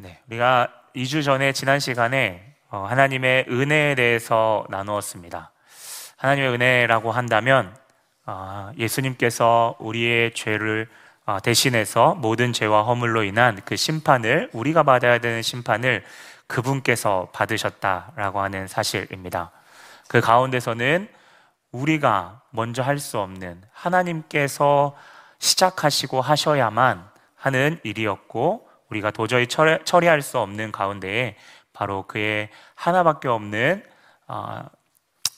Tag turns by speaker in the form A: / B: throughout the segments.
A: 네, 우리가 2주 전에 지난 시간에 어, 하나님의 은혜에 대해서 나누었습니다. 하나님의 은혜라고 한다면 어, 예수님께서 우리의 죄를 어, 대신해서 모든 죄와 허물로 인한 그 심판을 우리가 받아야 되는 심판을 그분께서 받으셨다라고 하는 사실입니다. 그 가운데서는 우리가 먼저 할 수 없는 하나님께서 시작하시고 하셔야만 하는 일이었고 우리가 도저히 처리할 수 없는 가운데에 바로 그의 하나밖에 없는 어,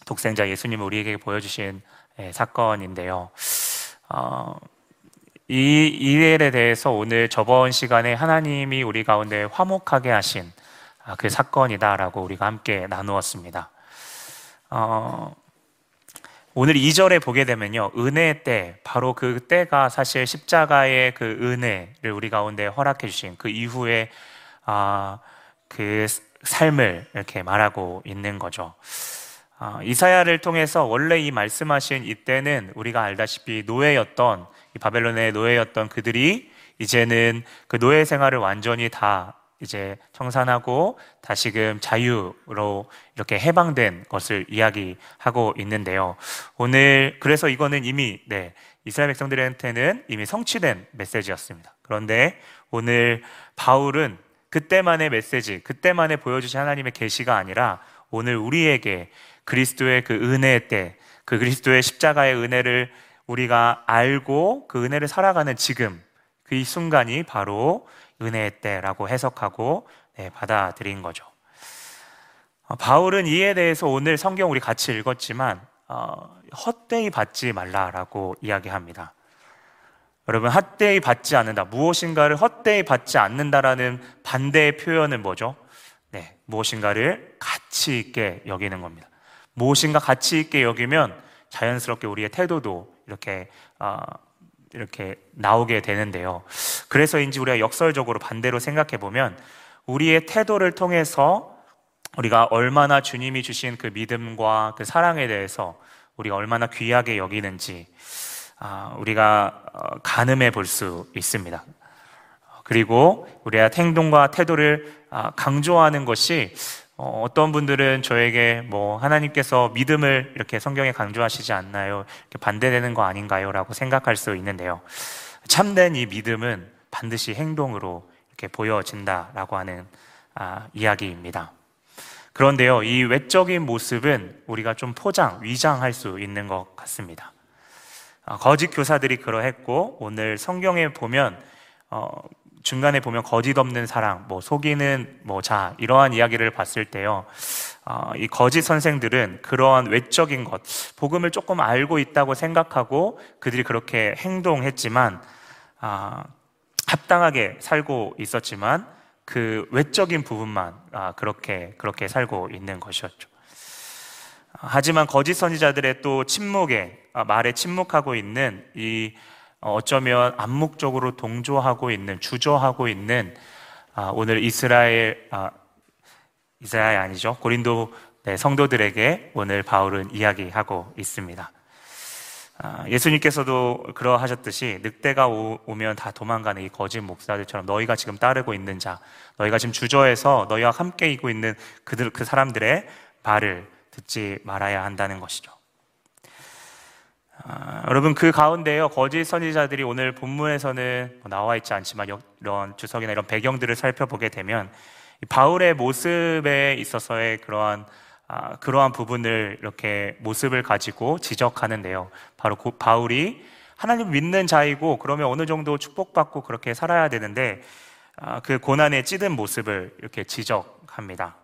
A: 독생자 예수님을 우리에게 보여주신 예, 사건인데요. 어, 이 일에 대해서 오늘 저번 시간에 하나님이 우리 가운데 화목하게 하신 아, 그 사건이다라고 우리가 함께 나누었습니다. 어, 오늘 2절에 보게 되면요. 은혜 때, 바로 그 때가 사실 십자가의 그 은혜를 우리 가운데 허락해 주신 그 이후에, 아, 그 삶을 이렇게 말하고 있는 거죠. 아, 이사야를 통해서 원래 이 말씀하신 이때는 우리가 알다시피 노예였던, 이 바벨론의 노예였던 그들이 이제는 그 노예 생활을 완전히 다 이제 청산하고 다시금 자유로 이렇게 해방된 것을 이야기하고 있는데요. 오늘 그래서 이거는 이미 네, 이스라엘 백성들한테는 이미 성취된 메시지였습니다. 그런데 오늘 바울은 그때만의 메시지, 그때만에 보여주신 하나님의 계시가 아니라 오늘 우리에게 그리스도의 그 은혜 때, 그 그리스도의 십자가의 은혜를 우리가 알고 그 은혜를 살아가는 지금 그 이 순간이 바로 은혜의 때라고 해석하고 네, 받아들인 거죠. 어, 바울은 이에 대해서 오늘 성경 우리 같이 읽었지만 어, 헛되이 받지 말라라고 이야기합니다. 여러분 헛되이 받지 않는다. 무엇인가를 헛되이 받지 않는다라는 반대의 표현은 뭐죠? 네, 무엇인가를 가치 있게 여기는 겁니다. 무엇인가 가치 있게 여기면 자연스럽게 우리의 태도도 이렇게 어, 이렇게 나오게 되는데요. 그래서인지 우리가 역설적으로 반대로 생각해 보면 우리의 태도를 통해서 우리가 얼마나 주님이 주신 그 믿음과 그 사랑에 대해서 우리가 얼마나 귀하게 여기는지 아, 우리가 어, 가늠해 볼 수 있습니다. 그리고 우리가 행동과 태도를 아, 강조하는 것이 어, 어떤 분들은 저에게 뭐 하나님께서 믿음을 이렇게 성경에 강조하시지 않나요? 이렇게 반대되는 거 아닌가요? 라고 생각할 수 있는데요. 참된 이 믿음은 반드시 행동으로 이렇게 보여진다라고 하는 아, 이야기입니다. 그런데요, 이 외적인 모습은 우리가 좀 포장, 위장할 수 있는 것 같습니다. 아, 거짓 교사들이 그러했고, 오늘 성경에 보면, 어, 중간에 보면 거짓 없는 사랑, 뭐 속이는 뭐 자, 이러한 이야기를 봤을 때요. 어, 이 거짓 선생들은 그러한 외적인 것, 복음을 조금 알고 있다고 생각하고 그들이 그렇게 행동했지만, 아, 합당하게 살고 있었지만 그 외적인 부분만 아, 그렇게 그렇게 살고 있는 것이었죠. 하지만 거짓 선지자들의 또 침묵에 아, 말에 침묵하고 있는 이 어, 어쩌면 암묵적으로 동조하고 있는 주저하고 있는 아, 오늘 이스라엘 아, 이스라엘 아니죠 고린도 네, 성도들에게 오늘 바울은 이야기하고 있습니다. 아, 예수님께서도 그러하셨듯이 늑대가 오, 면 다 도망가는 이 거짓 목사들처럼 너희가 지금 따르고 있는 자, 너희가 지금 주저해서 너희와 함께 있고 있는 그들 그 사람들의 말을 듣지 말아야 한다는 것이죠. 아, 여러분 그 가운데요 거짓 선지자들이 오늘 본문에서는 뭐 나와 있지 않지만 이런 주석이나 이런 배경들을 살펴보게 되면 바울의 모습에 있어서의 그러한 아, 그러한 부분을 이렇게 모습을 가지고 지적하는데요. 바로 고, 바울이 하나님 믿는 자이고 그러면 어느 정도 축복받고 그렇게 살아야 되는데 아, 그 고난에 찌든 모습을 이렇게 지적합니다.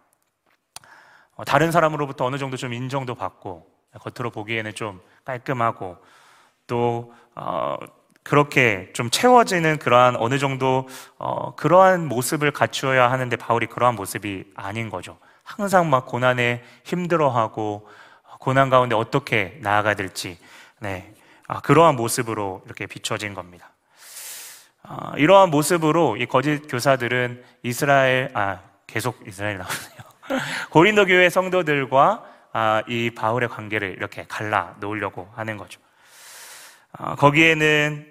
A: 어, 다른 사람으로부터 어느 정도 좀 인정도 받고 겉으로 보기에는 좀 깔끔하고 또 어, 그렇게 좀 채워지는 그러한 어느 정도 어, 그러한 모습을 갖추어야 하는데 바울이 그러한 모습이 아닌 거죠. 항상 막 고난에 힘들어하고 고난 가운데 어떻게 나아가 될지 네 아, 그러한 모습으로 이렇게 비춰진 겁니다. 아, 이러한 모습으로 이 거짓 교사들은 이스라엘 아 계속 이스라엘 나오네요. 고린도 교회 성도들과 아, 이 바울의 관계를 이렇게 갈라 놓으려고 하는 거죠. 아, 거기에는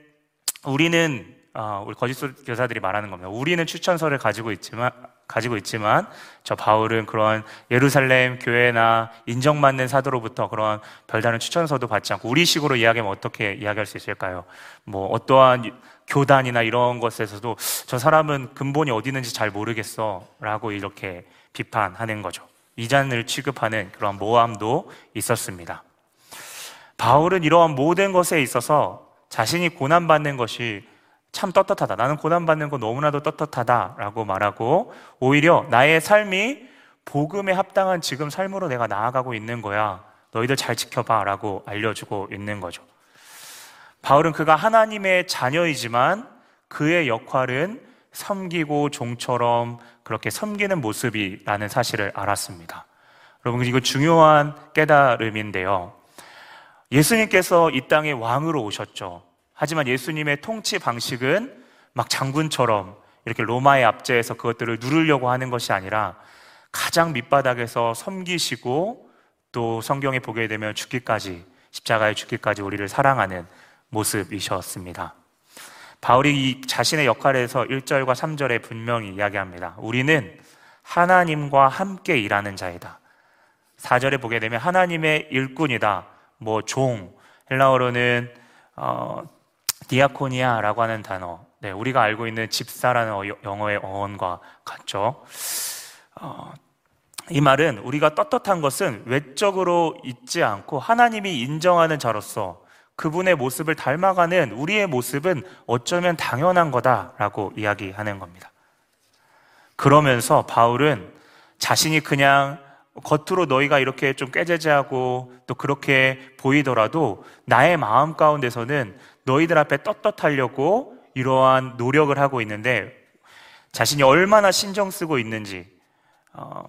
A: 우리는 어, 우리 거짓 교사들이 말하는 겁니다. 우리는 추천서를 가지고 있지만 가지고 있지만 저 바울은 그런 예루살렘 교회나 인정받는 사도로부터 그런 별다른 추천서도 받지 않고 우리식으로 이야기하면 어떻게 이야기할 수 있을까요? 뭐 어떠한 교단이나 이런 것에서도 저 사람은 근본이 어디 있는지 잘 모르겠어 라고 이렇게 비판하는 거죠. 이잔을 취급하는 그런 모함도 있었습니다. 바울은 이러한 모든 것에 있어서 자신이 고난받는 것이 참 떳떳하다. 나는 고난받는 거 너무나도 떳떳하다. 라고 말하고 오히려 나의 삶이 복음에 합당한 지금 삶으로 내가 나아가고 있는 거야. 너희들 잘 지켜봐. 라고 알려주고 있는 거죠. 바울은 그가 하나님의 자녀이지만 그의 역할은 섬기고 종처럼 그렇게 섬기는 모습이라는 사실을 알았습니다. 여러분, 이거 중요한 깨달음인데요. 예수님께서 이 땅에 왕으로 오셨죠. 하지만 예수님의 통치 방식은 막 장군처럼 이렇게 로마의 압제에서 그것들을 누르려고 하는 것이 아니라 가장 밑바닥에서 섬기시고 또 성경에 보게 되면 죽기까지 십자가에 죽기까지 우리를 사랑하는 모습이셨습니다. 바울이 이 자신의 역할에서 1절과 3절에 분명히 이야기합니다. 우리는 하나님과 함께 일하는 자이다. 4절에 보게 되면 하나님의 일꾼이다. 뭐 종, 헬라어로는 어, 디아코니아라고 하는 단어, 네, 우리가 알고 있는 집사라는 영어의 어원과 같죠. 어, 이 말은 우리가 떳떳한 것은 외적으로 있지 않고 하나님이 인정하는 자로서 그분의 모습을 닮아가는 우리의 모습은 어쩌면 당연한 거다라고 이야기하는 겁니다. 그러면서 바울은 자신이 그냥 겉으로 너희가 이렇게 좀 꾀제제하고 또 그렇게 보이더라도 나의 마음 가운데서는 너희들 앞에 떳떳하려고 이러한 노력을 하고 있는데 자신이 얼마나 신경 쓰고 있는지 어,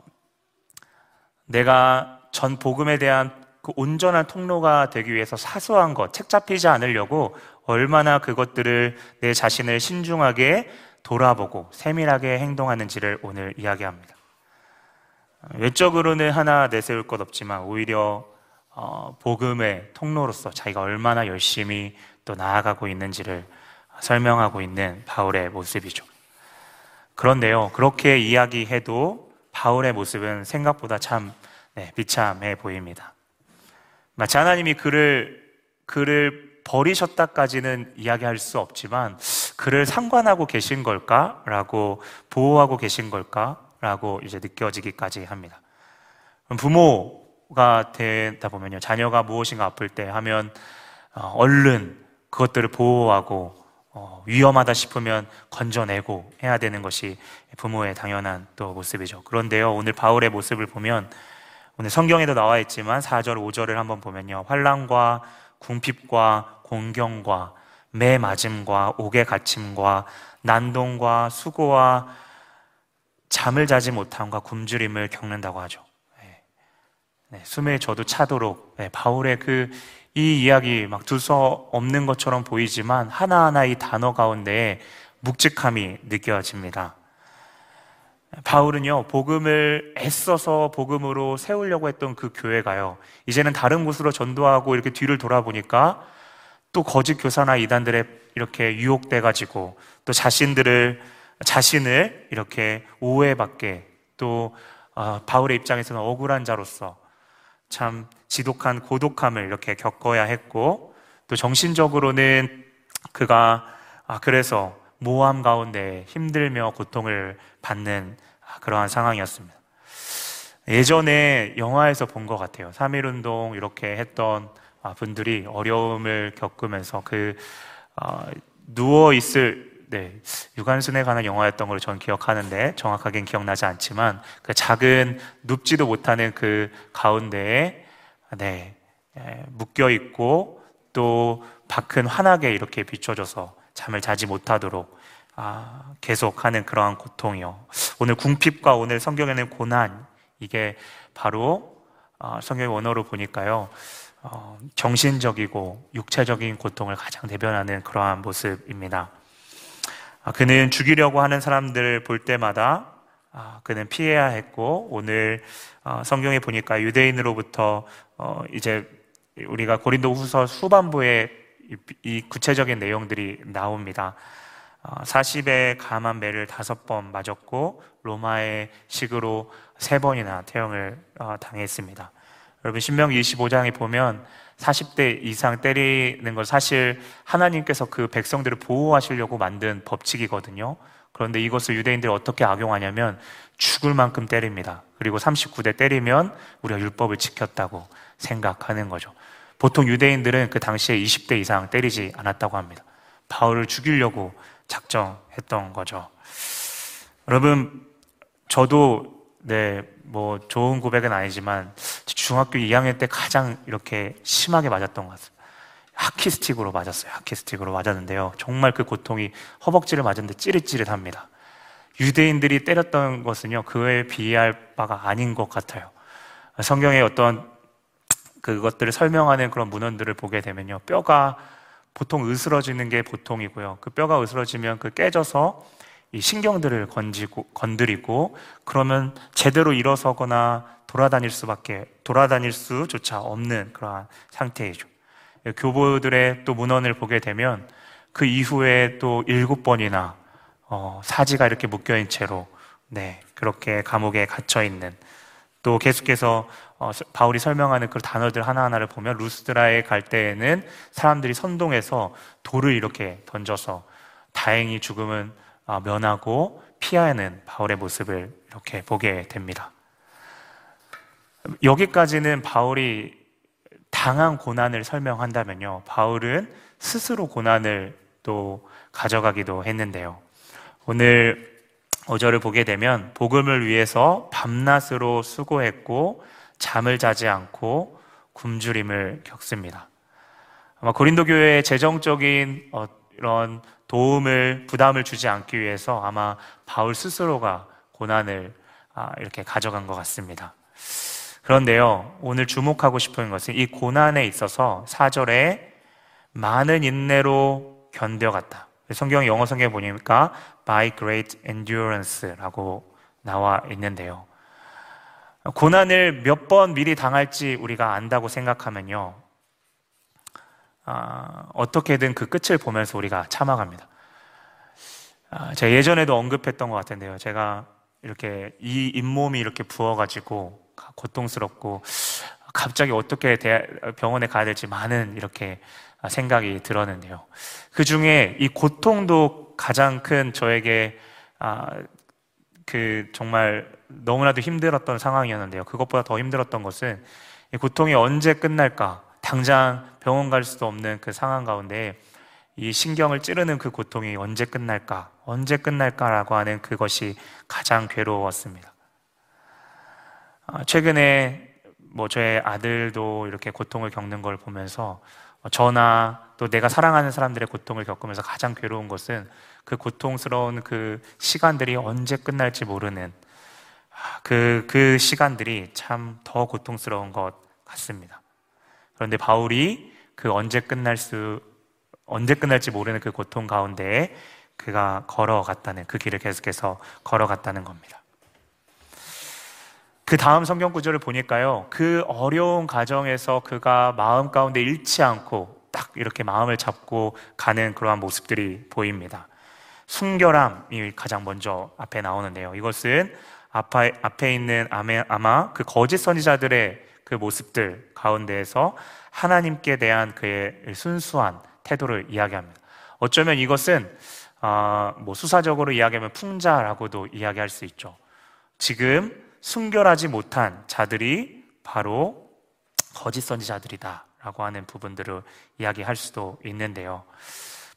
A: 내가 전 복음에 대한 그 온전한 통로가 되기 위해서 사소한 것, 책 잡히지 않으려고 얼마나 그것들을 내 자신을 신중하게 돌아보고 세밀하게 행동하는지를 오늘 이야기합니다. 외적으로는 하나 내세울 것 없지만 오히려 어, 복음의 통로로서 자기가 얼마나 열심히 또 나아가고 있는지를 설명하고 있는 바울의 모습이죠. 그런데요, 그렇게 이야기해도 바울의 모습은 생각보다 참 네, 비참해 보입니다. 마치 하나님이 그를, 그를 버리셨다까지는 이야기할 수 없지만, 그를 상관하고 계신 걸까? 라고 보호하고 계신 걸까? 라고 이제 느껴지기까지 합니다. 부모가 되다 보면요, 자녀가 무엇인가 아플 때 하면, 어, 얼른 그것들을 보호하고 어, 위험하다 싶으면 건져내고 해야 되는 것이 부모의 당연한 또 모습이죠. 그런데요, 오늘 바울의 모습을 보면 오늘 성경에도 나와 있지만 4절, 5절을 한번 보면요. 환란과 궁핍과 공경과 매 맞음과 옥의 갇힘과 난동과 수고와 잠을 자지 못함과 굶주림을 겪는다고 하죠. 네. 네, 숨에 저도 차도록 네, 바울의 그 이 이야기 막 두서 없는 것처럼 보이지만 하나하나 이 단어 가운데 묵직함이 느껴집니다. 바울은요, 복음을 애써서 복음으로 세우려고 했던 그 교회가요, 이제는 다른 곳으로 전도하고 이렇게 뒤를 돌아보니까 또 거짓 교사나 이단들에 이렇게 유혹돼가지고 또 자신들을, 자신을 이렇게 오해받게 또 어, 바울의 입장에서는 억울한 자로서 참 지독한 고독함을 이렇게 겪어야 했고 또 정신적으로는 그가 아, 그래서 모함 가운데 힘들며 고통을 받는 그러한 상황이었습니다. 예전에 영화에서 본 것 같아요. 3.1운동 이렇게 했던 아, 분들이 어려움을 겪으면서 그 어, 누워있을 네, 유관순에 관한 영화였던 걸 저는 기억하는데 정확하게는 기억나지 않지만 그 작은 눕지도 못하는 그 가운데에 네, 묶여 있고 또 밖은 환하게 이렇게 비춰져서 잠을 자지 못하도록 아, 계속하는 그러한 고통이요. 오늘 궁핍과 오늘 성경에는 고난 이게 바로 어, 성경의 원어로 보니까요. 어, 정신적이고 육체적인 고통을 가장 대변하는 그러한 모습입니다. 아, 그는 죽이려고 하는 사람들을 볼 때마다 아, 그는 피해야 했고 오늘 어, 성경에 보니까 유대인으로부터 어, 이제 우리가 고린도 후서 후반부에 이 구체적인 내용들이 나옵니다. 40에 감한 매를 다섯 번 맞았고 로마의 식으로 세 번이나 태형을 어, 당했습니다. 여러분 신명기 25장에 보면 40대 이상 때리는 걸 사실 하나님께서 그 백성들을 보호하시려고 만든 법칙이거든요. 그런데 이것을 유대인들이 어떻게 악용하냐면 죽을 만큼 때립니다. 그리고 39대 때리면 우리가 율법을 지켰다고 생각하는 거죠. 보통 유대인들은 그 당시에 20대 이상 때리지 않았다고 합니다. 바울을 죽이려고 작정했던 거죠. 여러분, 저도 네, 뭐 좋은 고백은 아니지만 중학교 2학년 때 가장 이렇게 심하게 맞았던 것 같습니다. 하키스틱으로 맞았어요. 하키스틱으로 맞았는데요. 정말 그 고통이 허벅지를 맞았는데 찌릿찌릿합니다. 유대인들이 때렸던 것은요, 그에 비할 바가 아닌 것 같아요. 성경의 어떤 그것들을 설명하는 그런 문헌들을 보게 되면요, 뼈가 보통 으스러지는 게 보통이고요. 그 뼈가 으스러지면 그 깨져서 이 신경들을 건지고 건드리고 그러면 제대로 일어서거나 돌아다닐 수밖에 돌아다닐 수조차 없는 그러한 상태이죠. 교보들의 또 문헌을 보게 되면 그 이후에 또 일곱 번이나 어, 사지가 이렇게 묶여있는 채로 네 그렇게 감옥에 갇혀 있는 또 계속해서 어, 바울이 설명하는 그 단어들 하나하나를 보면 루스드라에 갈 때에는 사람들이 선동해서 돌을 이렇게 던져서 다행히 죽음은 어, 면하고 피하는 바울의 모습을 이렇게 보게 됩니다. 여기까지는 바울이 당한 고난을 설명한다면요. 바울은 스스로 고난을 또 가져가기도 했는데요. 오늘 5절을 보게 되면 복음을 위해서 밤낮으로 수고했고 잠을 자지 않고 굶주림을 겪습니다. 아마 고린도 교회의 재정적인 어, 이런 도움을 부담을 주지 않기 위해서 아마 바울 스스로가 고난을 아, 이렇게 가져간 것 같습니다. 그런데요, 오늘 주목하고 싶은 것은 이 고난에 있어서 4절에 많은 인내로 견뎌갔다. 성경 영어 성경에 보니까 by great endurance라고 나와 있는데요. 고난을 몇 번 미리 당할지 우리가 안다고 생각하면요. 아, 어떻게든 그 끝을 보면서 우리가 참아갑니다. 아, 제가 예전에도 언급했던 것 같은데요. 제가 이렇게 이 잇몸이 이렇게 부어가지고 고통스럽고 갑자기 어떻게 병원에 가야 될지 많은 이렇게 생각이 들었는데요. 그 중에 이 고통도 가장 큰 저에게 아, 그 정말 너무나도 힘들었던 상황이었는데요. 그것보다 더 힘들었던 것은 이 고통이 언제 끝날까? 당장 병원 갈 수도 없는 그 상황 가운데 이 신경을 찌르는 그 고통이 언제 끝날까? 언제 끝날까라고 하는 그것이 가장 괴로웠습니다. 아, 최근에 뭐 저의 아들도 이렇게 고통을 겪는 걸 보면서 저나 또 내가 사랑하는 사람들의 고통을 겪으면서 가장 괴로운 것은 그 고통스러운 그 시간들이 언제 끝날지 모르는 그, 그 시간들이 참 더 고통스러운 것 같습니다. 그런데 바울이 그 언제 끝날 수, 언제 끝날지 모르는 그 고통 가운데 그가 걸어갔다는, 그 길을 계속해서 걸어갔다는 겁니다. 그 다음 성경 구절을 보니까요, 그 어려운 가정에서 그가 마음 가운데 잃지 않고 딱 이렇게 마음을 잡고 가는 그러한 모습들이 보입니다. 순결함이 가장 먼저 앞에 나오는데요. 이것은 앞에, 앞에 있는 아마 그 거짓 선지자들의 그 모습들 가운데에서 하나님께 대한 그의 순수한 태도를 이야기합니다. 어쩌면 이것은 어, 뭐 수사적으로 이야기하면 풍자라고도 이야기할 수 있죠. 지금 순결하지 못한 자들이 바로 거짓 선지자들이다라고 하는 부분들을 이야기할 수도 있는데요.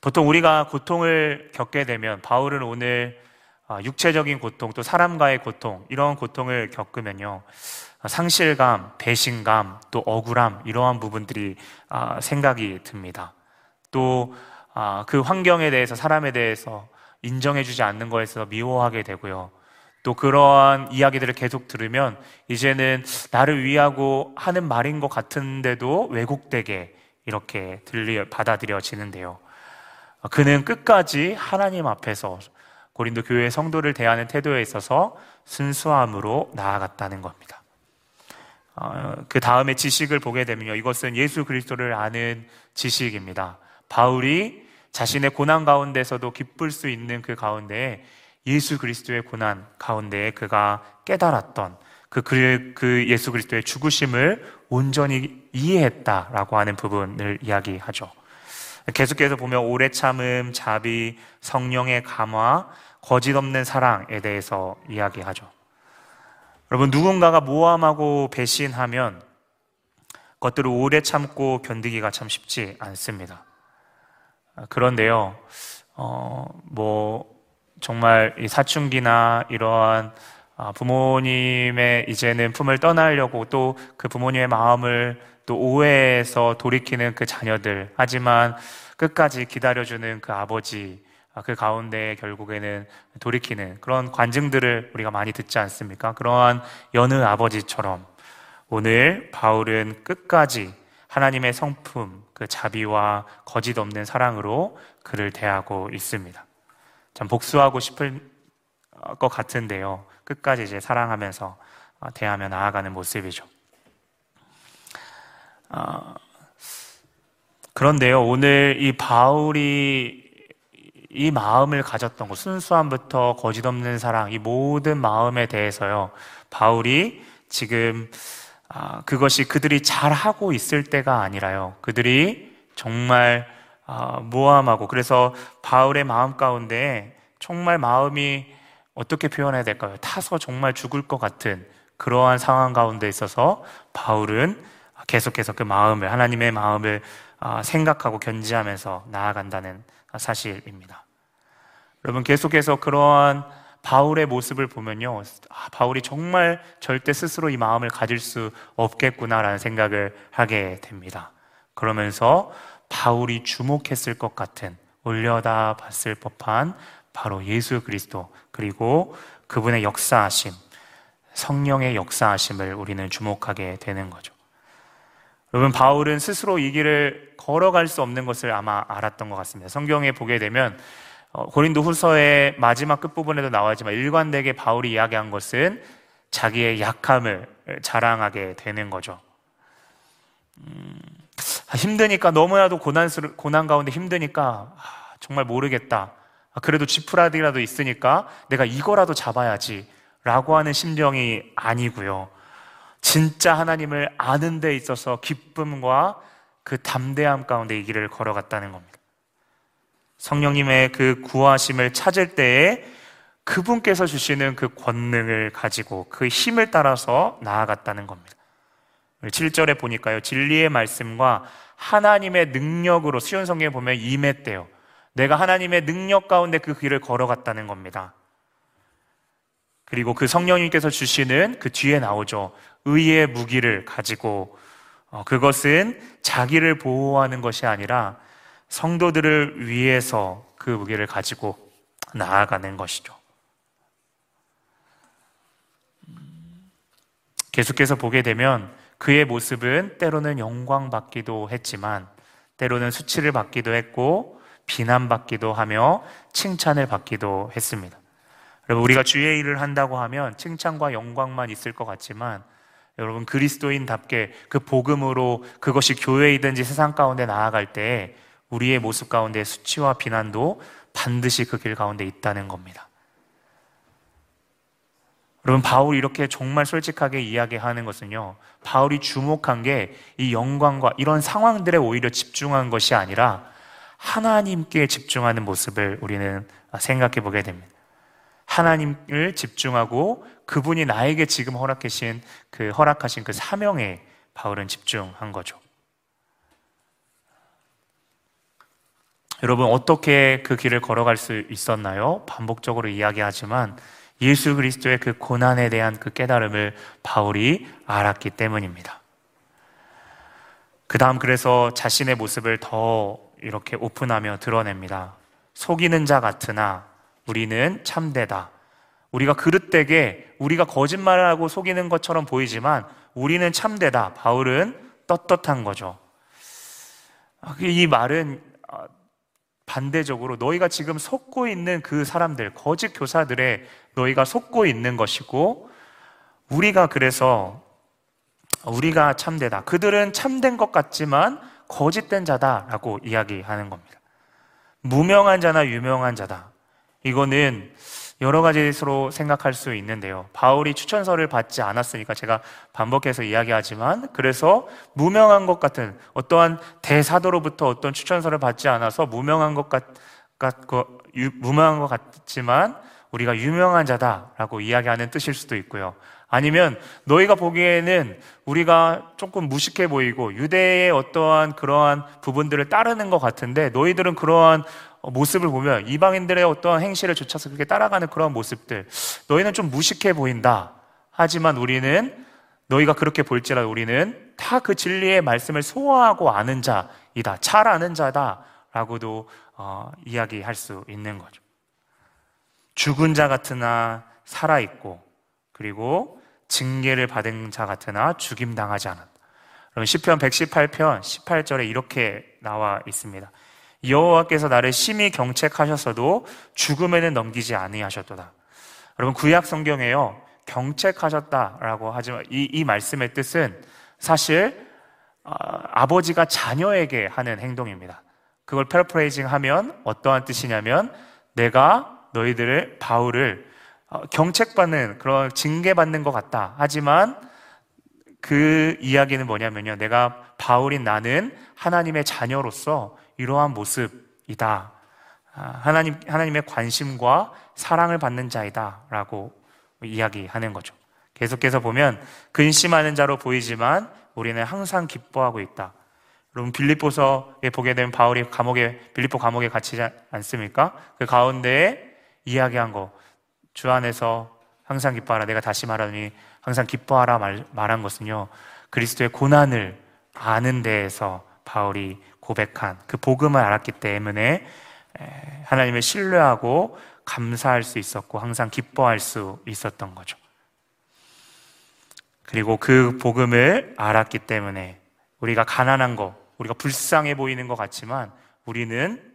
A: 보통 우리가 고통을 겪게 되면 바울은 오늘 아, 육체적인 고통 또 사람과의 고통 이런 고통을 겪으면요 상실감, 배신감, 또 억울함 이러한 부분들이 아, 생각이 듭니다. 또그 아, 환경에 대해서 사람에 대해서 인정해주지 않는 거에서 미워하게 되고요. 또 그러한 이야기들을 계속 들으면 이제는 나를 위하고 하는 말인 것 같은데도 왜곡되게 이렇게 들리 받아들여지는데요. 그는 끝까지 하나님 앞에서 고린도 교회 성도를 대하는 태도에 있어서 순수함으로 나아갔다는 겁니다. 어, 그 다음에 지식을 보게 되면요. 이것은 예수 그리스도를 아는 지식입니다. 바울이 자신의 고난 가운데서도 기쁠 수 있는 그 가운데에 예수 그리스도의 고난 가운데에 그가 깨달았던 그, 그, 그 예수 그리스도의 죽으심을 온전히 이해했다라고 하는 부분을 이야기하죠. 계속해서 보면 오래 참음, 자비, 성령의 감화, 거짓 없는 사랑에 대해서 이야기하죠. 여러분, 누군가가 모함하고 배신하면 그것들을 오래 참고 견디기가 참 쉽지 않습니다. 그런데요, 어, 뭐, 정말 이 사춘기나 이러한 아, 부모님의 이제는 품을 떠나려고 또 그 부모님의 마음을 또 오해해서 돌이키는 그 자녀들. 하지만 끝까지 기다려주는 그 아버지. 아, 그 가운데 결국에는 돌이키는 그런 관증들을 우리가 많이 듣지 않습니까? 그러한 여느 아버지처럼 오늘 바울은 끝까지 하나님의 성품, 그 자비와 거짓 없는 사랑으로 그를 대하고 있습니다. 참 복수하고 싶을 것 같은데요. 끝까지 이제 사랑하면서 어, 대하며 나아가는 모습이죠. 어, 그런데요, 오늘 이 바울이 이 마음을 가졌던 것, 순수함부터 거짓 없는 사랑, 이 모든 마음에 대해서요, 바울이 지금 아, 그것이 그들이 잘 하고 있을 때가 아니라요, 그들이 정말 아, 모함하고 그래서 바울의 마음 가운데 정말 마음이 어떻게 표현해야 될까요? 타서 정말 죽을 것 같은 그러한 상황 가운데 있어서 바울은 계속해서 그 마음을 하나님의 마음을 아, 생각하고 견지하면서 나아간다는 사실입니다. 여러분 계속해서 그러한 바울의 모습을 보면요, 아, 바울이 정말 절대 스스로 이 마음을 가질 수 없겠구나라는 생각을 하게 됩니다. 그러면서 바울이 주목했을 것 같은 올려다 봤을 법한 바로 예수 그리스도 그리고 그분의 역사하심, 성령의 역사하심을 우리는 주목하게 되는 거죠. 여러분, 바울은 스스로 이 길을 걸어갈 수 없는 것을 아마 알았던 것 같습니다. 성경에 보게 되면 어, 고린도 후서의 마지막 끝부분에도 나와있지만 일관되게 바울이 이야기한 것은 자기의 약함을 자랑하게 되는 거죠. 음, 힘드니까 너무나도 고난스러, 고난 가운데 힘드니까 아, 정말 모르겠다. 아, 그래도 지푸라기라도 있으니까 내가 이거라도 잡아야지 라고 하는 심정이 아니고요. 진짜 하나님을 아는 데 있어서 기쁨과 그 담대함 가운데 이 길을 걸어갔다는 겁니다. 성령님의 그 구하심을 찾을 때에 그분께서 주시는 그 권능을 가지고 그 힘을 따라서 나아갔다는 겁니다. 7절에 보니까요, 진리의 말씀과 하나님의 능력으로 수연 성경에 보면 임했대요. 내가 하나님의 능력 가운데 그 길을 걸어갔다는 겁니다. 그리고 그 성령님께서 주시는 그 뒤에 나오죠. 의의 무기를 가지고 어, 그것은 자기를 보호하는 것이 아니라 성도들을 위해서 그 무기를 가지고 나아가는 것이죠. 계속해서 보게 되면 그의 모습은 때로는 영광 받기도 했지만 때로는 수치를 받기도 했고 비난받기도 하며 칭찬을 받기도 했습니다. 여러분, 우리가 주의 일을 한다고 하면 칭찬과 영광만 있을 것 같지만 여러분, 그리스도인답게 그 복음으로 그것이 교회이든지 세상 가운데 나아갈 때 우리의 모습 가운데 수치와 비난도 반드시 그 길 가운데 있다는 겁니다. 여러분, 바울이 이렇게 정말 솔직하게 이야기하는 것은요, 바울이 주목한 게 이 영광과 이런 상황들에 오히려 집중한 것이 아니라 하나님께 집중하는 모습을 우리는 생각해 보게 됩니다. 하나님을 집중하고 그분이 나에게 지금 허락하신 그 허락하신 그 사명에 바울은 집중한 거죠. 여러분 어떻게 그 길을 걸어갈 수 있었나요? 반복적으로 이야기하지만 예수 그리스도의 그 고난에 대한 그 깨달음을 바울이 알았기 때문입니다. 그 다음 그래서 자신의 모습을 더 이렇게 오픈하며 드러냅니다. 속이는 자 같으나 우리는 참되다. 우리가 그릇되게 우리가 거짓말을 하고 속이는 것처럼 보이지만 우리는 참되다. 바울은 떳떳한 거죠. 아, 이 말은 아, 반대적으로 너희가 지금 속고 있는 그 사람들, 거짓 교사들의 너희가 속고 있는 것이고 우리가 그래서 우리가 참되다. 그들은 참된 것 같지만 거짓된 자다라고 이야기하는 겁니다. 무명한 자나 유명한 자다. 이거는 여러 가지로 생각할 수 있는데요. 바울이 추천서를 받지 않았으니까 제가 반복해서 이야기하지만 그래서 무명한 것 같은 어떠한 대사도로부터 어떤 추천서를 받지 않아서 무명한 것 같, 같고 무명한 것 같지만 우리가 유명한 자다라고 이야기하는 뜻일 수도 있고요. 아니면 너희가 보기에는 우리가 조금 무식해 보이고 유대의 어떠한 그러한 부분들을 따르는 것 같은데 너희들은 그러한 어, 모습을 보면 이방인들의 어떤 행실을 쫓아서 그렇게 따라가는 그런 모습들 너희는 좀 무식해 보인다. 하지만 우리는 너희가 그렇게 볼지라도 우리는 다 그 진리의 말씀을 소화하고 아는 자이다. 잘 아는 자다라고도 어, 이야기할 수 있는 거죠. 죽은 자 같으나 살아 있고 그리고 징계를 받은 자 같으나 죽임 당하지 않았다. 그럼 시편 118편 18절에 이렇게 나와 있습니다. 여호와께서 나를 심히 경책하셨어도 죽음에는 넘기지 아니하셨도다. 여러분 구약 성경에요 경책하셨다라고 하지만 이, 이 말씀의 뜻은 사실 어, 아버지가 자녀에게 하는 행동입니다. 그걸 패러프레이징 하면 어떠한 뜻이냐면 내가 너희들을 바울을 어, 경책받는 그런 징계받는 것 같다. 하지만 그 이야기는 뭐냐면요. 내가 바울인 나는 하나님의 자녀로서 이러한 모습이다. 아, 하나님, 하나님의 관심과 사랑을 받는 자이다. 라고 이야기하는 거죠. 계속해서 보면 근심하는 자로 보이지만 우리는 항상 기뻐하고 있다. 여러분 빌립보서에 보게 되면 바울이 감옥에 빌립보 감옥에 갇히지 않습니까? 그 가운데에 이야기한 거 주 안에서 항상 기뻐하라. 내가 다시 말하니 항상 기뻐하라 말, 말한 것은요 그리스도의 고난을 아는 데에서 바울이 고백한 그 복음을 알았기 때문에 하나님을 신뢰하고 감사할 수 있었고 항상 기뻐할 수 있었던 거죠. 그리고 그 복음을 알았기 때문에 우리가 가난한 거, 우리가 불쌍해 보이는 것 같지만 우리는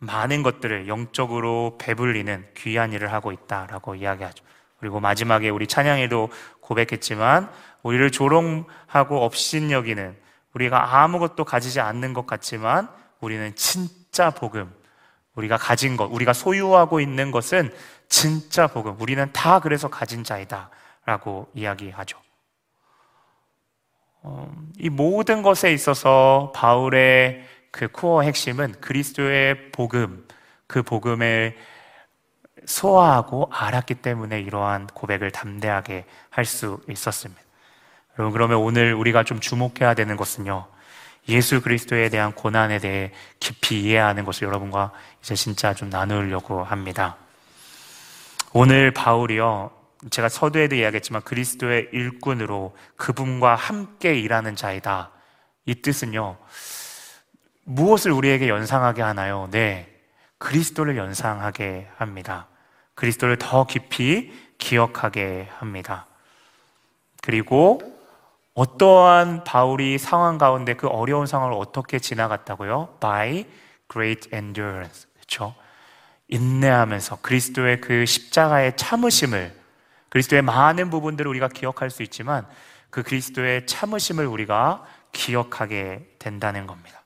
A: 많은 것들을 영적으로 배불리는 귀한 일을 하고 있다라고 이야기하죠. 그리고 마지막에 우리 찬양에도 고백했지만 우리를 조롱하고 업신여기는 우리가 아무것도 가지지 않는 것 같지만 우리는 진짜 복음, 우리가 가진 것, 우리가 소유하고 있는 것은 진짜 복음, 우리는 다 그래서 가진 자이다. 라고 이야기하죠. 어, 이 모든 것에 있어서 바울의 그 코어 핵심은 그리스도의 복음, 그 복음을 소화하고 알았기 때문에 이러한 고백을 담대하게 할 수 있었습니다. 여러분, 그러면 오늘 우리가 좀 주목해야 되는 것은요. 예수 그리스도에 대한 고난에 대해 깊이 이해하는 것을 여러분과 이제 진짜 좀 나누려고 합니다. 오늘 바울이요. 제가 서두에도 이야기했지만 그리스도의 일꾼으로 그분과 함께 일하는 자이다. 이 뜻은요. 무엇을 우리에게 연상하게 하나요? 네. 그리스도를 연상하게 합니다. 그리스도를 더 깊이 기억하게 합니다. 그리고 어떠한 바울이 상황 가운데 그 어려운 상황을 어떻게 지나갔다고요? By great endurance. 그렇죠? 인내하면서 그리스도의 그 십자가의 참으심을 그리스도의 많은 부분들을 우리가 기억할 수 있지만 그 그리스도의 참으심을 우리가 기억하게 된다는 겁니다.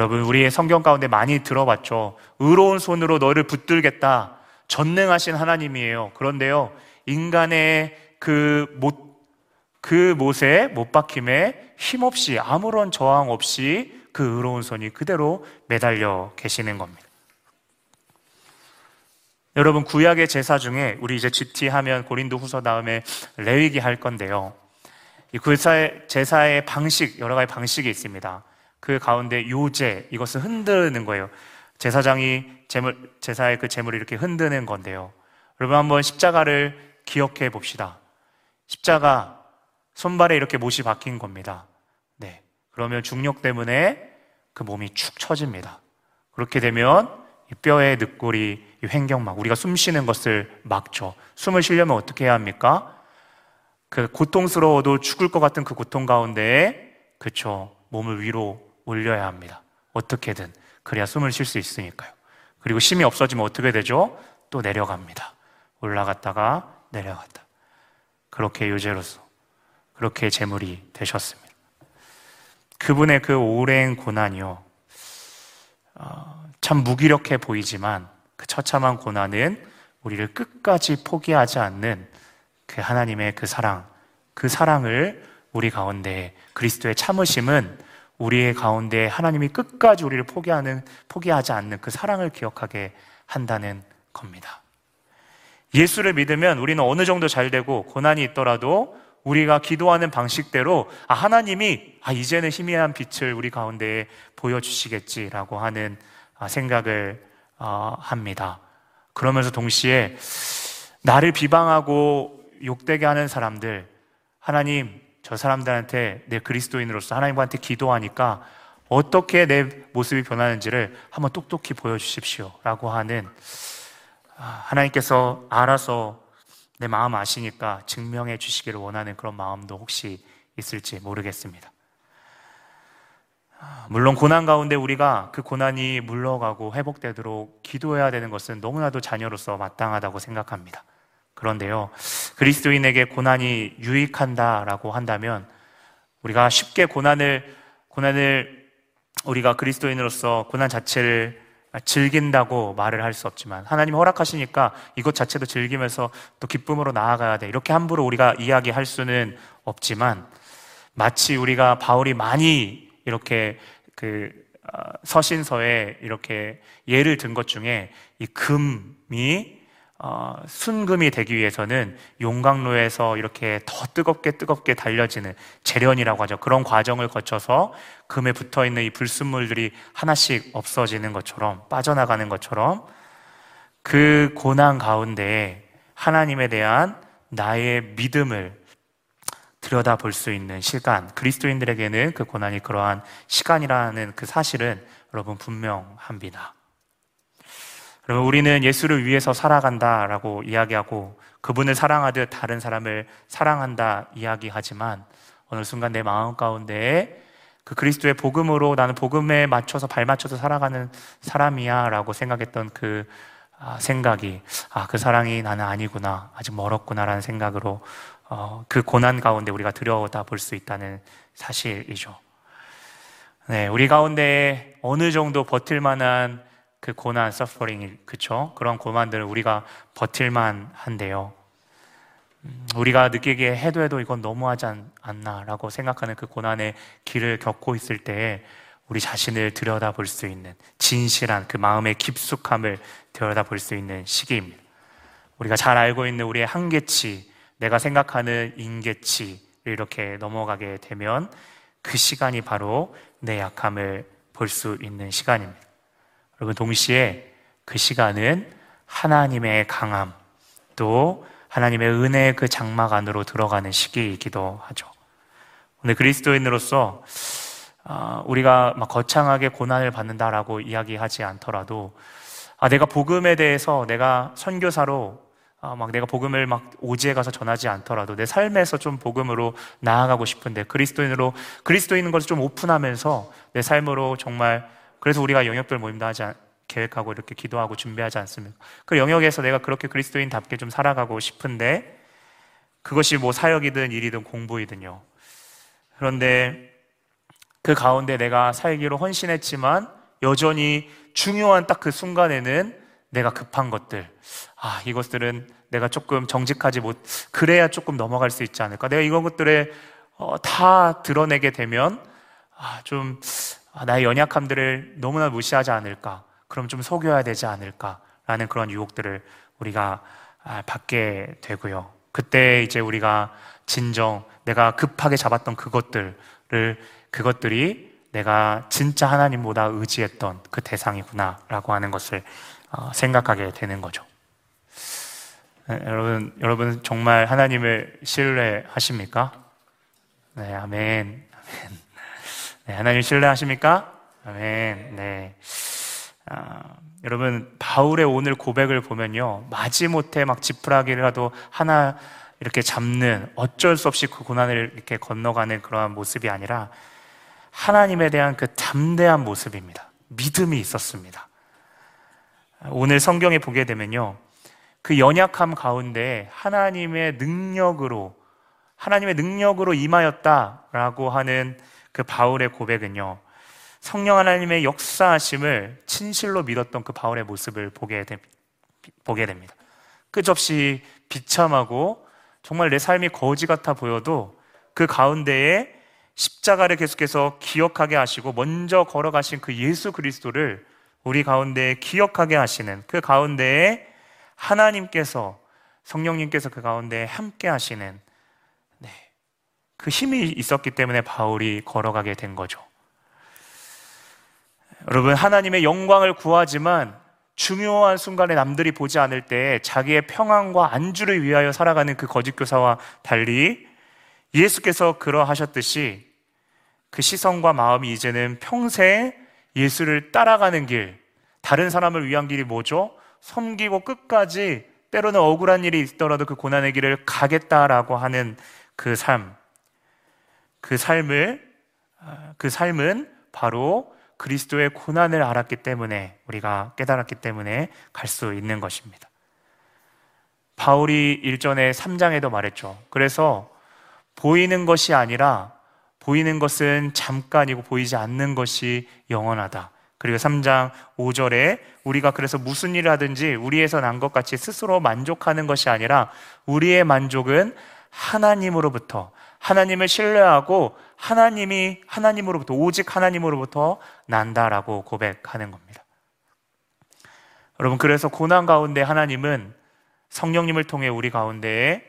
A: 여러분, 우리의 성경 가운데 많이 들어봤죠. 의로운 손으로 너를 붙들겠다. 전능하신 하나님이에요. 그런데요, 인간의 그 못 그 못에 못 박힘에 힘없이 아무런 저항 없이 그 의로운 손이 그대로 매달려 계시는 겁니다. 여러분 구약의 제사 중에 우리 이제 GT 하면 고린도 후서 다음에 레위기 할 건데요. 이 제사의, 제사의 방식 여러 가지 방식이 있습니다. 그 가운데 요제 이것을 흔드는 거예요. 제사장이 제물 제사의 그 제물을 이렇게 흔드는 건데요. 여러분 한번 십자가를 기억해 봅시다. 십자가 손발에 이렇게 못이 박힌 겁니다. 네. 그러면 중력 때문에 그 몸이 축 처집니다. 그렇게 되면 뼈의 늑골이 횡격막, 우리가 숨 쉬는 것을 막죠. 숨을 쉬려면 어떻게 해야 합니까? 그 고통스러워도 죽을 것 같은 그 고통 가운데, 그쵸. 몸을 위로 올려야 합니다. 어떻게든. 그래야 숨을 쉴 수 있으니까요. 그리고 힘이 없어지면 어떻게 되죠? 또 내려갑니다. 올라갔다가 내려갔다. 그렇게 요제로서 그렇게 재물이 되셨습니다. 그분의 그 오랜 고난이요. 어, 참 무기력해 보이지만 그 처참한 고난은 우리를 끝까지 포기하지 않는 그 하나님의 그 사랑, 그 사랑을 우리 가운데 그리스도의 참으심은 우리의 가운데 하나님이 끝까지 우리를 포기하는 포기하지 않는 그 사랑을 기억하게 한다는 겁니다. 예수를 믿으면 우리는 어느 정도 잘 되고 고난이 있더라도 우리가 기도하는 방식대로 아 하나님이 아 이제는 희미한 빛을 우리 가운데 보여주시겠지라고 하는 아, 생각을 어, 합니다. 그러면서 동시에 나를 비방하고 욕되게 하는 사람들 하나님 저 사람들한테 내 그리스도인으로서 하나님한테 기도하니까 어떻게 내 모습이 변하는지를 한번 똑똑히 보여주십시오. 라고 하는 아, 하나님께서 알아서 내 마음 아시니까 증명해 주시기를 원하는 그런 마음도 혹시 있을지 모르겠습니다. 아, 물론 고난 가운데 우리가 그 고난이 물러가고 회복되도록 기도해야 되는 것은 너무나도 자녀로서 마땅하다고 생각합니다. 그런데요, 그리스도인에게 고난이 유익한다라고 한다면 우리가 쉽게 고난을, 고난을 우리가 그리스도인으로서 고난 자체를 즐긴다고 말을 할 수 없지만 하나님 허락하시니까 이것 자체도 즐기면서 또 기쁨으로 나아가야 돼. 이렇게 함부로 우리가 이야기할 수는 없지만 마치 우리가 바울이 많이 이렇게 그 어, 서신서에 이렇게 예를 든 것 중에 이 금이 어, 순금이 되기 위해서는 용광로에서 이렇게 더 뜨겁게 뜨겁게 달려지는 재련이라고 하죠. 그런 과정을 거쳐서 금에 붙어 있는 이 불순물들이 하나씩 없어지는 것처럼 빠져나가는 것처럼 그 고난 가운데 하나님에 대한 나의 믿음을 들여다 볼 수 있는 시간, 그리스도인들에게는 그 고난이 그러한 시간이라는 그 사실은 여러분 분명합니다. 그러면 우리는 예수를 위해서 살아간다라고 이야기하고 그분을 사랑하듯 다른 사람을 사랑한다 이야기하지만 어느 순간 내 마음 가운데 그 그리스도의 복음으로 나는 복음에 맞춰서 발맞춰서 살아가는 사람이야 라고 생각했던 그 아, 생각이 아, 그 사랑이 나는 아니구나. 아직 멀었구나라는 생각으로 어, 그 고난 가운데 우리가 들여다 볼 수 있다는 사실이죠. 네, 우리 가운데 어느 정도 버틸 만한 그 고난, 서퍼링, 그쵸? 그런 고난들을 우리가 버틸만 한데요. 음, 우리가 느끼기에 해도 해도 이건 너무하지 않 나라고 생각하는 그 고난의 길을 겪고 있을 때 우리 자신을 들여다 볼 수 있는 진실한 그 마음의 깊숙함을 들여다 볼 수 있는 시기입니다. 우리가 잘 알고 있는 우리의 한계치, 내가 생각하는 인계치를 이렇게 넘어가게 되면 그 시간이 바로 내 약함을 볼 수 있는 시간입니다. 여러분, 동시에 그 시간은 하나님의 강함, 또 하나님의 은혜의 그 장막 안으로 들어가는 시기이기도 하죠. 오늘 그리스도인으로서 아, 우리가 막 거창하게 고난을 받는다라고 이야기하지 않더라도 아, 내가 복음에 대해서 내가 선교사로 아, 막 내가 복음을 막 오지에 가서 전하지 않더라도 내 삶에서 좀 복음으로 나아가고 싶은데 그리스도인으로 그리스도인인 것을 좀 오픈하면서 내 삶으로 정말 그래서 우리가 영역별 모임도 하지 않, 계획하고 이렇게 기도하고 준비하지 않습니까? 그 영역에서 내가 그렇게 그리스도인답게 좀 살아가고 싶은데 그것이 뭐 사역이든 일이든 공부이든요. 그런데 그 가운데 내가 살기로 헌신했지만 여전히 중요한 딱 그 순간에는 내가 급한 것들, 아, 이것들은 내가 조금 정직하지 못, 그래야 조금 넘어갈 수 있지 않을까. 내가 이런 것들에 어, 다 드러내게 되면, 아, 좀, 아, 나의 연약함들을 너무나 무시하지 않을까? 그럼 좀 속여야 되지 않을까? 라는 그런 유혹들을 우리가 아, 받게 되고요. 그때 이제 우리가 진정 내가 급하게 잡았던 그것들을 그것들이 내가 진짜 하나님보다 의지했던 그 대상이구나라고 하는 것을 어, 생각하게 되는 거죠. 네, 여러분, 여러분 정말 하나님을 신뢰하십니까? 네, 아멘. 아멘. 네, 하나님 신뢰하십니까? 아멘. 네. 아, 여러분, 바울의 오늘 고백을 보면요. 마지못해 막 지푸라기라도 하나 이렇게 잡는 어쩔 수 없이 그 고난을 이렇게 건너가는 그러한 모습이 아니라 하나님에 대한 그 담대한 모습입니다. 믿음이 있었습니다. 오늘 성경에 보게 되면요. 그 연약함 가운데 하나님의 능력으로, 하나님의 능력으로 임하였다라고 하는 그 바울의 고백은요, 성령 하나님의 역사하심을 진실로 믿었던 그 바울의 모습을 보게, 되, 보게 됩니다. 끝없이 비참하고 정말 내 삶이 거지 같아 보여도 그 가운데에 십자가를 계속해서 기억하게 하시고 먼저 걸어가신 그 예수 그리스도를 우리 가운데에 기억하게 하시는 그 가운데에 하나님께서 성령님께서 그 가운데 함께 하시는 네, 그 힘이 있었기 때문에 바울이 걸어가게 된 거죠. 여러분 하나님의 영광을 구하지만 중요한 순간에 남들이 보지 않을 때 자기의 평안과 안주를 위하여 살아가는 그 거짓 교사와 달리 예수께서 그러하셨듯이 그 시선과 마음이 이제는 평생 예수를 따라가는 길, 다른 사람을 위한 길이 뭐죠? 섬기고 끝까지 때로는 억울한 일이 있더라도 그 고난의 길을 가겠다라고 하는 그 삶. 그 삶을, 그 삶은 바로 그리스도의 고난을 알았기 때문에 우리가 깨달았기 때문에 갈 수 있는 것입니다. 바울이 일전에 3장에도 말했죠. 그래서 보이는 것이 아니라 보이는 것은 잠깐이고 보이지 않는 것이 영원하다. 그리고 3장 5절에 우리가 그래서 무슨 일을 하든지 우리에서 난 것 같이 스스로 만족하는 것이 아니라 우리의 만족은 하나님으로부터 하나님을 신뢰하고 하나님이 하나님으로부터 오직 하나님으로부터 난다라고 고백하는 겁니다. 여러분 그래서 고난 가운데 하나님은 성령님을 통해 우리 가운데에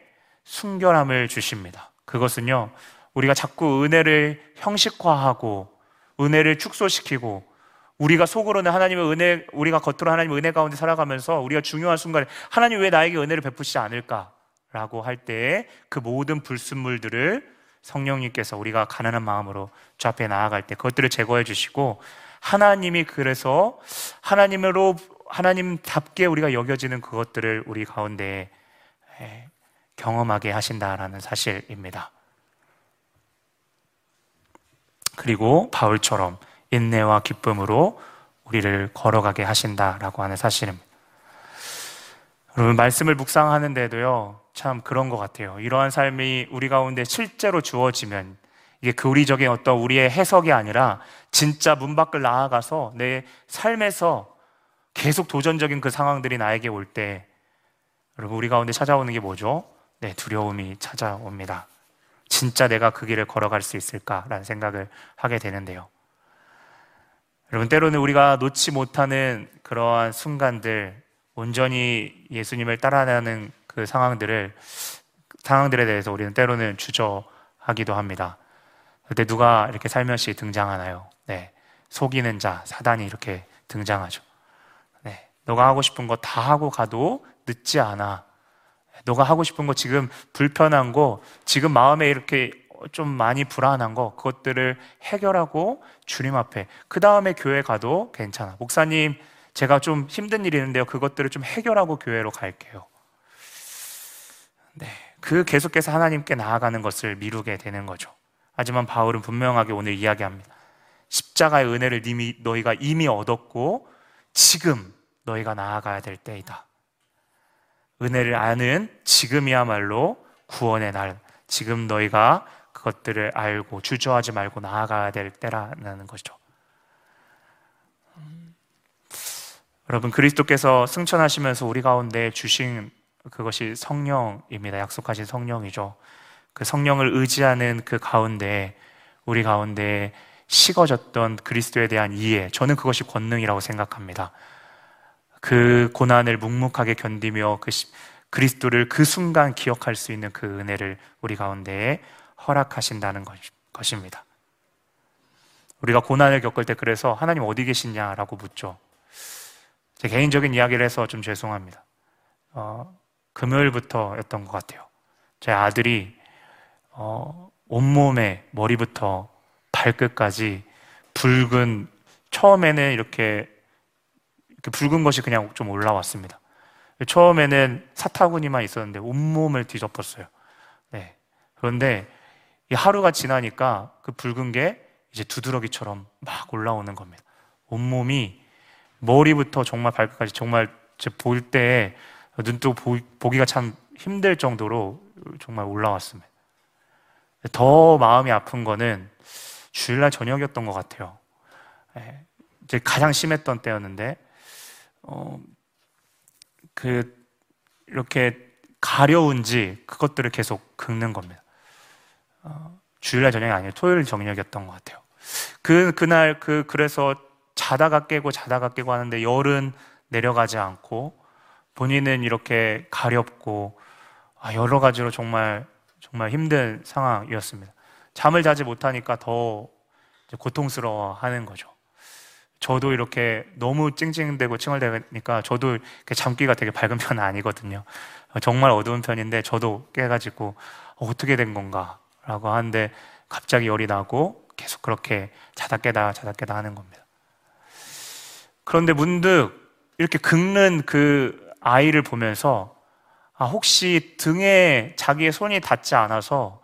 A: 순결함을 주십니다. 그것은요 우리가 자꾸 은혜를 형식화하고 은혜를 축소시키고 우리가 속으로는 하나님의 은혜, 우리가 겉으로 하나님의 은혜 가운데 살아가면서 우리가 중요한 순간에 하나님 왜 나에게 은혜를 베푸시지 않을까? 라고 할때그 모든 불순물들을 성령님께서 우리가 가난한 마음으로 주 앞에 나아갈 때 그것들을 제거해 주시고 하나님이 그래서 하나님으로 하나님답게 우리가 여겨지는 그것들을 우리 가운데 경험하게 하신다라는 사실입니다. 그리고 바울처럼 인내와 기쁨으로 우리를 걸어가게 하신다라고 하는 사실입니다. 여러분, 말씀을 묵상하는데도요, 참 그런 것 같아요. 이러한 삶이 우리 가운데 실제로 주어지면 이게 교리적인 어떤 우리의 해석이 아니라 진짜 문 밖을 나아가서 내 삶에서 계속 도전적인 그 상황들이 나에게 올 때, 여러분, 우리 가운데 찾아오는 게 뭐죠? 네, 두려움이 찾아옵니다. 진짜 내가 그 길을 걸어갈 수 있을까라는 생각을 하게 되는데요. 여러분, 때로는 우리가 놓지 못하는 그러한 순간들, 온전히 예수님을 따라가는 그 상황들을, 상황들에 대해서 우리는 때로는 주저하기도 합니다. 그때 누가 이렇게 살며시 등장하나요? 네. 속이는 자, 사단이 이렇게 등장하죠. 네. 너가 하고 싶은 거 다 하고 가도 늦지 않아. 너가 하고 싶은 거 지금 불편한 거, 지금 마음에 이렇게 좀 많이 불안한 거, 그것들을 해결하고 주님 앞에, 그 다음에 교회 가도 괜찮아. 목사님, 제가 좀 힘든 일이 있는데요. 그것들을 좀 해결하고 교회로 갈게요. 네. 그 계속해서 하나님께 나아가는 것을 미루게 되는 거죠. 하지만 바울은 분명하게 오늘 이야기합니다. 십자가의 은혜를 이미, 너희가 이미 얻었고, 지금 너희가 나아가야 될 때이다. 은혜를 아는 지금이야말로 구원의 날. 지금 너희가 그것들을 알고 주저하지 말고 나아가야 될 때라는 것이죠. 여러분 그리스도께서 승천하시면서 우리 가운데 주신 그것이 성령입니다. 약속하신 성령이죠. 그 성령을 의지하는 그 가운데 우리 가운데 식어졌던 그리스도에 대한 이해, 저는 그것이 권능이라고 생각합니다. 그 고난을 묵묵하게 견디며 그 그리스도를 그 순간 기억할 수 있는 그 은혜를 우리 가운데에 허락하신다는 것입니다. 우리가 고난을 겪을 때 그래서 하나님 어디 계시냐라고 묻죠. 제 개인적인 이야기를 해서 좀 죄송합니다. 어, 금요일부터였던 것 같아요. 제 아들이 어, 온몸에 머리부터 발끝까지 붉은 처음에는 이렇게 그 붉은 것이 그냥 좀 올라왔습니다. 처음에는 사타구니만 있었는데 온몸을 뒤덮었어요. 네. 그런데 하루가 지나니까 그 붉은 게 이제 두드러기처럼 막 올라오는 겁니다. 온몸이 머리부터 정말 발끝까지 정말 볼때 눈도 보기가 참 힘들 정도로 정말 올라왔습니다. 더 마음이 아픈 거는 주일날 저녁이었던 것 같아요. 예, 이제 가장 심했던 때였는데 어, 그 이렇게 가려운지 그것들을 계속 긁는 겁니다. 어, 주일날 저녁이 아니에요. 토요일 저녁이었던 것 같아요. 그 그날 그 그래서 자다가 깨고 자다가 깨고 하는데 열은 내려가지 않고 본인은 이렇게 가렵고 아, 여러 가지로 정말 정말 힘든 상황이었습니다. 잠을 자지 못하니까 더 고통스러워 하는 거죠. 저도 이렇게 너무 찡찡대고 칭얼대니까 저도 잠기가 되게 밝은 편은 아니거든요. 정말 어두운 편인데 저도 깨가지고 어, 떻게 된 건가 라고 하는데 갑자기 열이 나고 계속 그렇게 자다 깨다 자다 깨다 하는 겁니다. 그런데 문득 이렇게 긁는 그 아이를 보면서 아, 혹시 등에 자기의 손이 닿지 않아서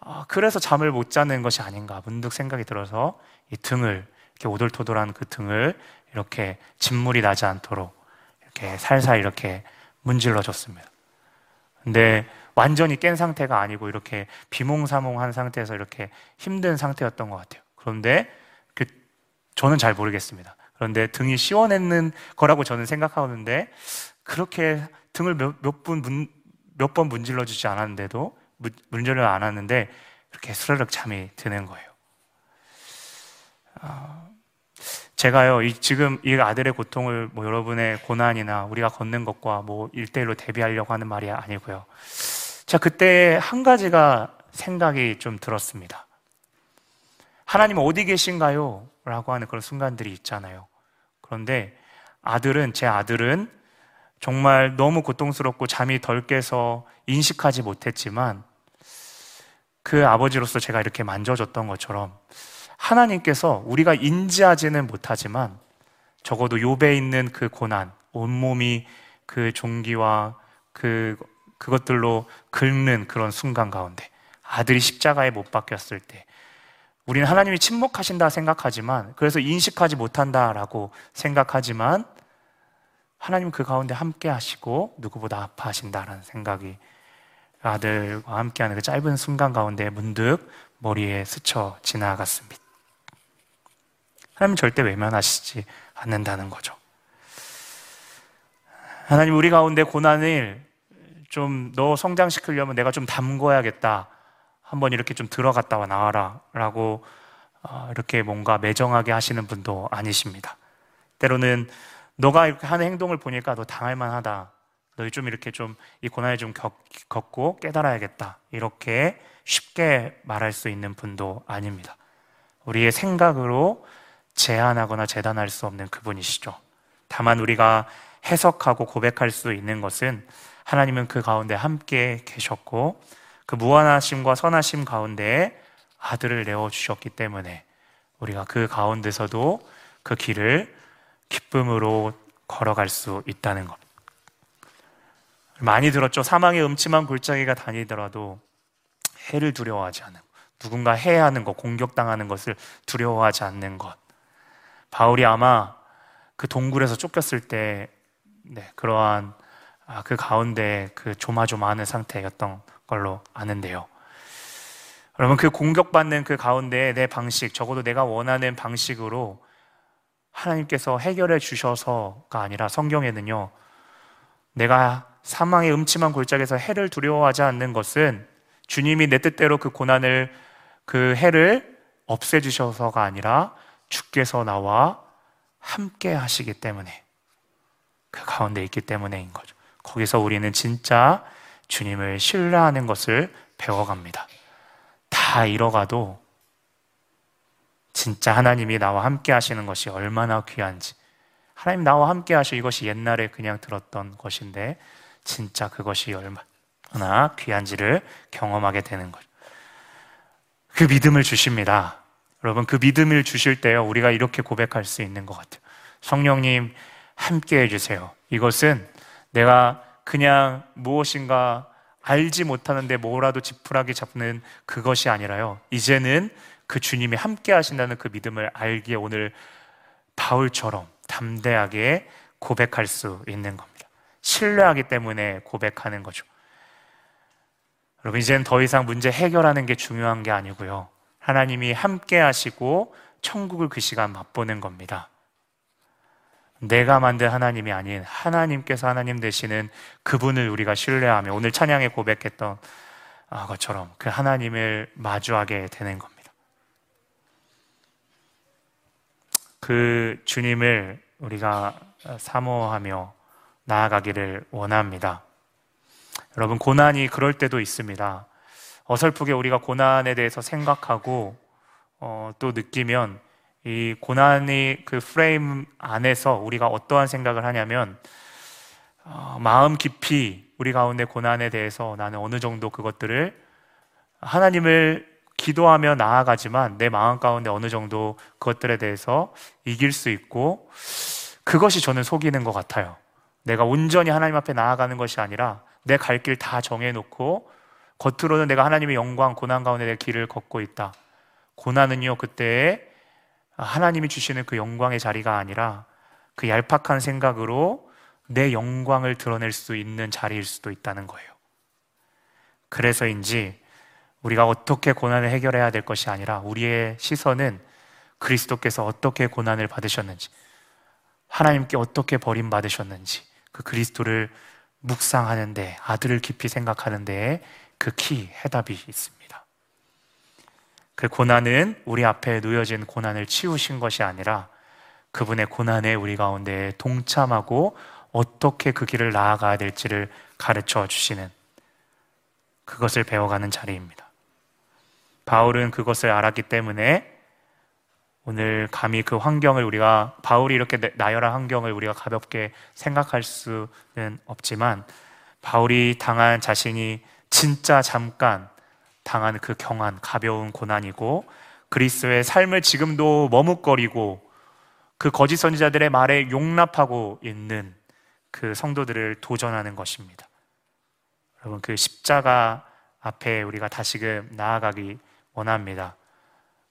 A: 아, 그래서 잠을 못 자는 것이 아닌가 문득 생각이 들어서 이 등을 이렇게 오돌토돌한 그 등을 이렇게 진물이 나지 않도록 이렇게 살살 이렇게 문질러 줬습니다. 근데 완전히 깬 상태가 아니고 이렇게 비몽사몽한 상태에서 이렇게 힘든 상태였던 것 같아요. 그런데 그 저는 잘 모르겠습니다. 그런데 등이 시원했는 거라고 저는 생각하는데 그렇게 등을 몇분몇번 문질러 주지 않았는데도 문질러 안 하는데 이렇게 스르륵 잠이 드는 거예요. 어, 제가요, 이, 지금 이 아들의 고통을 뭐 여러분의 고난이나 우리가 걷는 것과 뭐 일대일로 대비하려고 하는 말이 아니고요. 자, 그때 한 가지가 생각이 좀 들었습니다. 하나님 어디 계신가요? 라고 하는 그런 순간들이 있잖아요. 그런데 아들은, 제 아들은 정말 너무 고통스럽고 잠이 덜 깨서 인식하지 못했지만 그 아버지로서 제가 이렇게 만져줬던 것처럼 하나님께서 우리가 인지하지는 못하지만 적어도 요배 있는 그 고난, 온몸이 그 종기와 그 그것들로 긁는 그런 순간 가운데 아들이 십자가에 못 박혔을 때 우리는 하나님이 침묵하신다 생각하지만 그래서 인식하지 못한다라고 생각하지만 하나님 그 가운데 함께 하시고 누구보다 아파하신다라는 생각이 아들과 함께하는 그 짧은 순간 가운데 문득 머리에 스쳐 지나갔습니다. 하나님 절대 외면하시지 않는다는 거죠. 하나님 우리 가운데 고난을 좀 너 성장시키려면 내가 좀 담궈야겠다. 한번 이렇게 좀 들어갔다 와 나와라. 라고 어, 이렇게 뭔가 매정하게 하시는 분도 아니십니다. 때로는 너가 이렇게 하는 행동을 보니까 너 당할 만하다. 너희 좀 이렇게 좀 이 고난을 좀 겪, 겪고 깨달아야겠다. 이렇게 쉽게 말할 수 있는 분도 아닙니다. 우리의 생각으로 제한하거나 재단할 수 없는 그분이시죠. 다만 우리가 해석하고 고백할 수 있는 것은 하나님은 그 가운데 함께 계셨고 그 무한하심과 선하심 가운데 아들을 내어 주셨기 때문에 우리가 그 가운데서도 그 길을 기쁨으로 걸어갈 수 있다는 것. 많이 들었죠. 사망의 음침한 골짜기가 다니더라도 해를 두려워하지 않는 것. 누군가 해하는 것, 공격당하는 것을 두려워하지 않는 것. 바울이 아마 그 동굴에서 쫓겼을 때 네, 그러한 아, 그 가운데 그 조마조마하는 상태였던 걸로 아는데요. 여러분 그 공격받는 그 가운데 내 방식, 적어도 내가 원하는 방식으로 하나님께서 해결해 주셔서가 아니라 성경에는요, 내가 사망의 음침한 골짜기에서 해를 두려워하지 않는 것은 주님이 내 뜻대로 그 고난을, 그 해를 없애 주셔서가 아니라 주께서 나와 함께 하시기 때문에 그 가운데 있기 때문에인 거죠. 거기서 우리는 진짜 주님을 신뢰하는 것을 배워갑니다. 다 잃어가도 진짜 하나님이 나와 함께 하시는 것이 얼마나 귀한지. 하나님 나와 함께 하시 이것이 옛날에 그냥 들었던 것인데 진짜 그것이 얼마나 귀한지를 경험하게 되는 거죠. 그 믿음을 주십니다. 여러분 그 믿음을 주실 때요 우리가 이렇게 고백할 수 있는 것 같아요. 성령님 함께 해주세요. 이것은 내가 그냥 무엇인가 알지 못하는데 뭐라도 지푸라기 잡는 그것이 아니라요. 이제는 그 주님이 함께 하신다는 그 믿음을 알기에 오늘 바울처럼 담대하게 고백할 수 있는 겁니다. 신뢰하기 때문에 고백하는 거죠. 여러분, 이제는 더 이상 문제 해결하는 게 중요한 게 아니고요. 하나님이 함께 하시고 천국을 그 시간 맛보는 겁니다. 내가 만든 하나님이 아닌 하나님께서 하나님 되시는 그분을 우리가 신뢰하며 오늘 찬양에 고백했던 아, 것처럼 그 하나님을 마주하게 되는 겁니다. 그 주님을 우리가 사모하며 나아가기를 원합니다. 여러분, 고난이 그럴 때도 있습니다. 어설프게 우리가 고난에 대해서 생각하고 어, 또 느끼면 이 고난이 그 프레임 안에서 우리가 어떠한 생각을 하냐면 어, 마음 깊이 우리 가운데 고난에 대해서 나는 어느 정도 그것들을 하나님을 기도하며 나아가지만 내 마음 가운데 어느 정도 그것들에 대해서 이길 수 있고 그것이 저는 속이는 것 같아요. 내가 온전히 하나님 앞에 나아가는 것이 아니라 내 갈 길 다 정해놓고 겉으로는 내가 하나님의 영광, 고난 가운데 내 길을 걷고 있다. 고난은요, 그때 하나님이 주시는 그 영광의 자리가 아니라 그 얄팍한 생각으로 내 영광을 드러낼 수 있는 자리일 수도 있다는 거예요. 그래서인지 우리가 어떻게 고난을 해결해야 될 것이 아니라 우리의 시선은 그리스도께서 어떻게 고난을 받으셨는지, 하나님께 어떻게 버림받으셨는지, 그 그리스도를 묵상하는데, 아들을 깊이 생각하는데 그 키, 해답이 있습니다. 그 고난은 우리 앞에 놓여진 고난을 치우신 것이 아니라 그분의 고난에 우리 가운데 동참하고 어떻게 그 길을 나아가야 될지를 가르쳐 주시는 그것을 배워가는 자리입니다. 바울은 그것을 알았기 때문에 오늘 감히 그 환경을 우리가 바울이 이렇게 나열한 환경을 우리가 가볍게 생각할 수는 없지만 바울이 당한 자신이 진짜 잠깐 당한 그 경한 가벼운 고난이고 그리스도의 삶을 지금도 머뭇거리고 그 거짓 선지자들의 말에 용납하고 있는 그 성도들을 도전하는 것입니다. 여러분 그 십자가 앞에 우리가 다시금 나아가기 원합니다.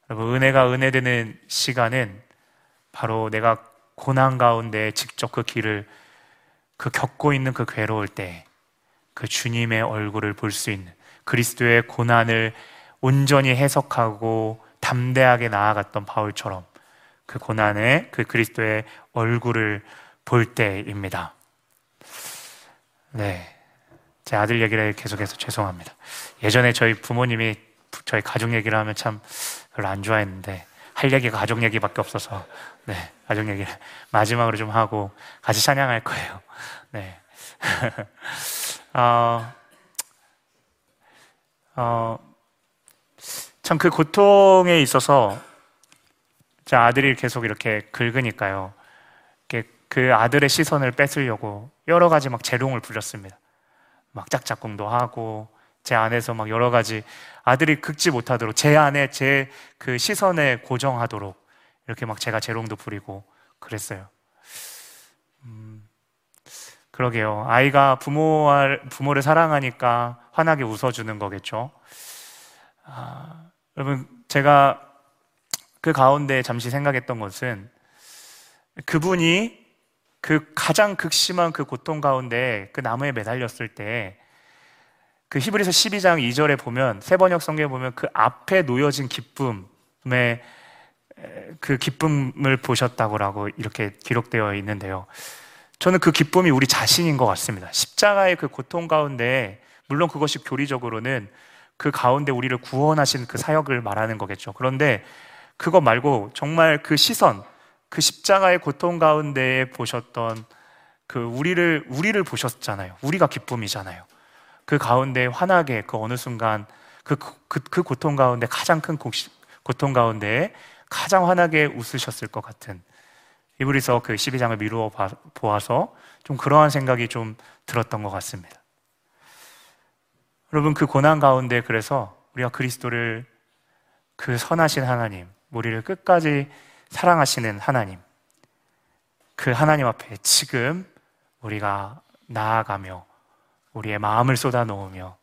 A: 여러분 은혜가 은혜되는 시간은 바로 내가 고난 가운데 직접 그 길을 그 겪고 있는 그 괴로울 때 그 주님의 얼굴을 볼 수 있는 그리스도의 고난을 온전히 해석하고 담대하게 나아갔던 바울처럼 그 고난에 그 그리스도의 얼굴을 볼 때입니다. 네. 제 아들 얘기를 계속해서 죄송합니다. 예전에 저희 부모님이 저희 가족 얘기를 하면 참 별로 안 좋아했는데 할 얘기가 가족 얘기밖에 없어서 네 가족 얘기를 마지막으로 좀 하고 같이 찬양할 거예요. 네. 어, 어, 참 그 고통에 있어서 제 아들이 계속 이렇게 긁으니까요. 그 아들의 시선을 뺏으려고 여러 가지 막 재롱을 부렸습니다. 막 짝짝꿍도 하고 제 안에서 막 여러 가지 아들이 긁지 못하도록 제 안에 제 그 시선에 고정하도록 이렇게 막 제가 재롱도 부리고 그랬어요. 음, 그러게요. 아이가 부모 부모를 사랑하니까 환하게 웃어주는 거겠죠. 아, 여러분 제가 그 가운데 잠시 생각했던 것은 그분이 그 가장 극심한 그 고통 가운데 그 나무에 매달렸을 때 그 히브리서 12장 2절에 보면 세 번역 성경에 보면 그 앞에 놓여진 기쁨의 그 기쁨을 보셨다고라고 이렇게 기록되어 있는데요. 저는 그 기쁨이 우리 자신인 것 같습니다. 십자가의 그 고통 가운데 물론 그것이 교리적으로는 그 가운데 우리를 구원하신 그 사역을 말하는 거겠죠. 그런데 그거 말고 정말 그 시선, 그 십자가의 고통 가운데 보셨던 그 우리를 우리를 보셨잖아요. 우리가 기쁨이잖아요. 그 가운데 환하게 그 어느 순간 그, 그, 그 고통 가운데 가장 큰 고통 가운데 가장 환하게 웃으셨을 것 같은 이브리서 그 12장을 미루어 보아서 좀 그러한 생각이 좀 들었던 것 같습니다. 여러분 그 고난 가운데 그래서 우리가 그리스도를 그 선하신 하나님, 우리를 끝까지 사랑하시는 하나님, 그 하나님 앞에 지금 우리가 나아가며 우리의 마음을 쏟아 놓으며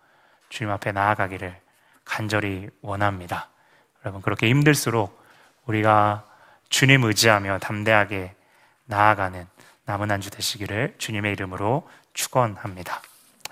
A: 주님 앞에 나아가기를 간절히 원합니다. 여러분, 그렇게 힘들수록 우리가 주님 의지하며 담대하게 나아가는 남은 한 주 되시기를 주님의 이름으로 축원합니다.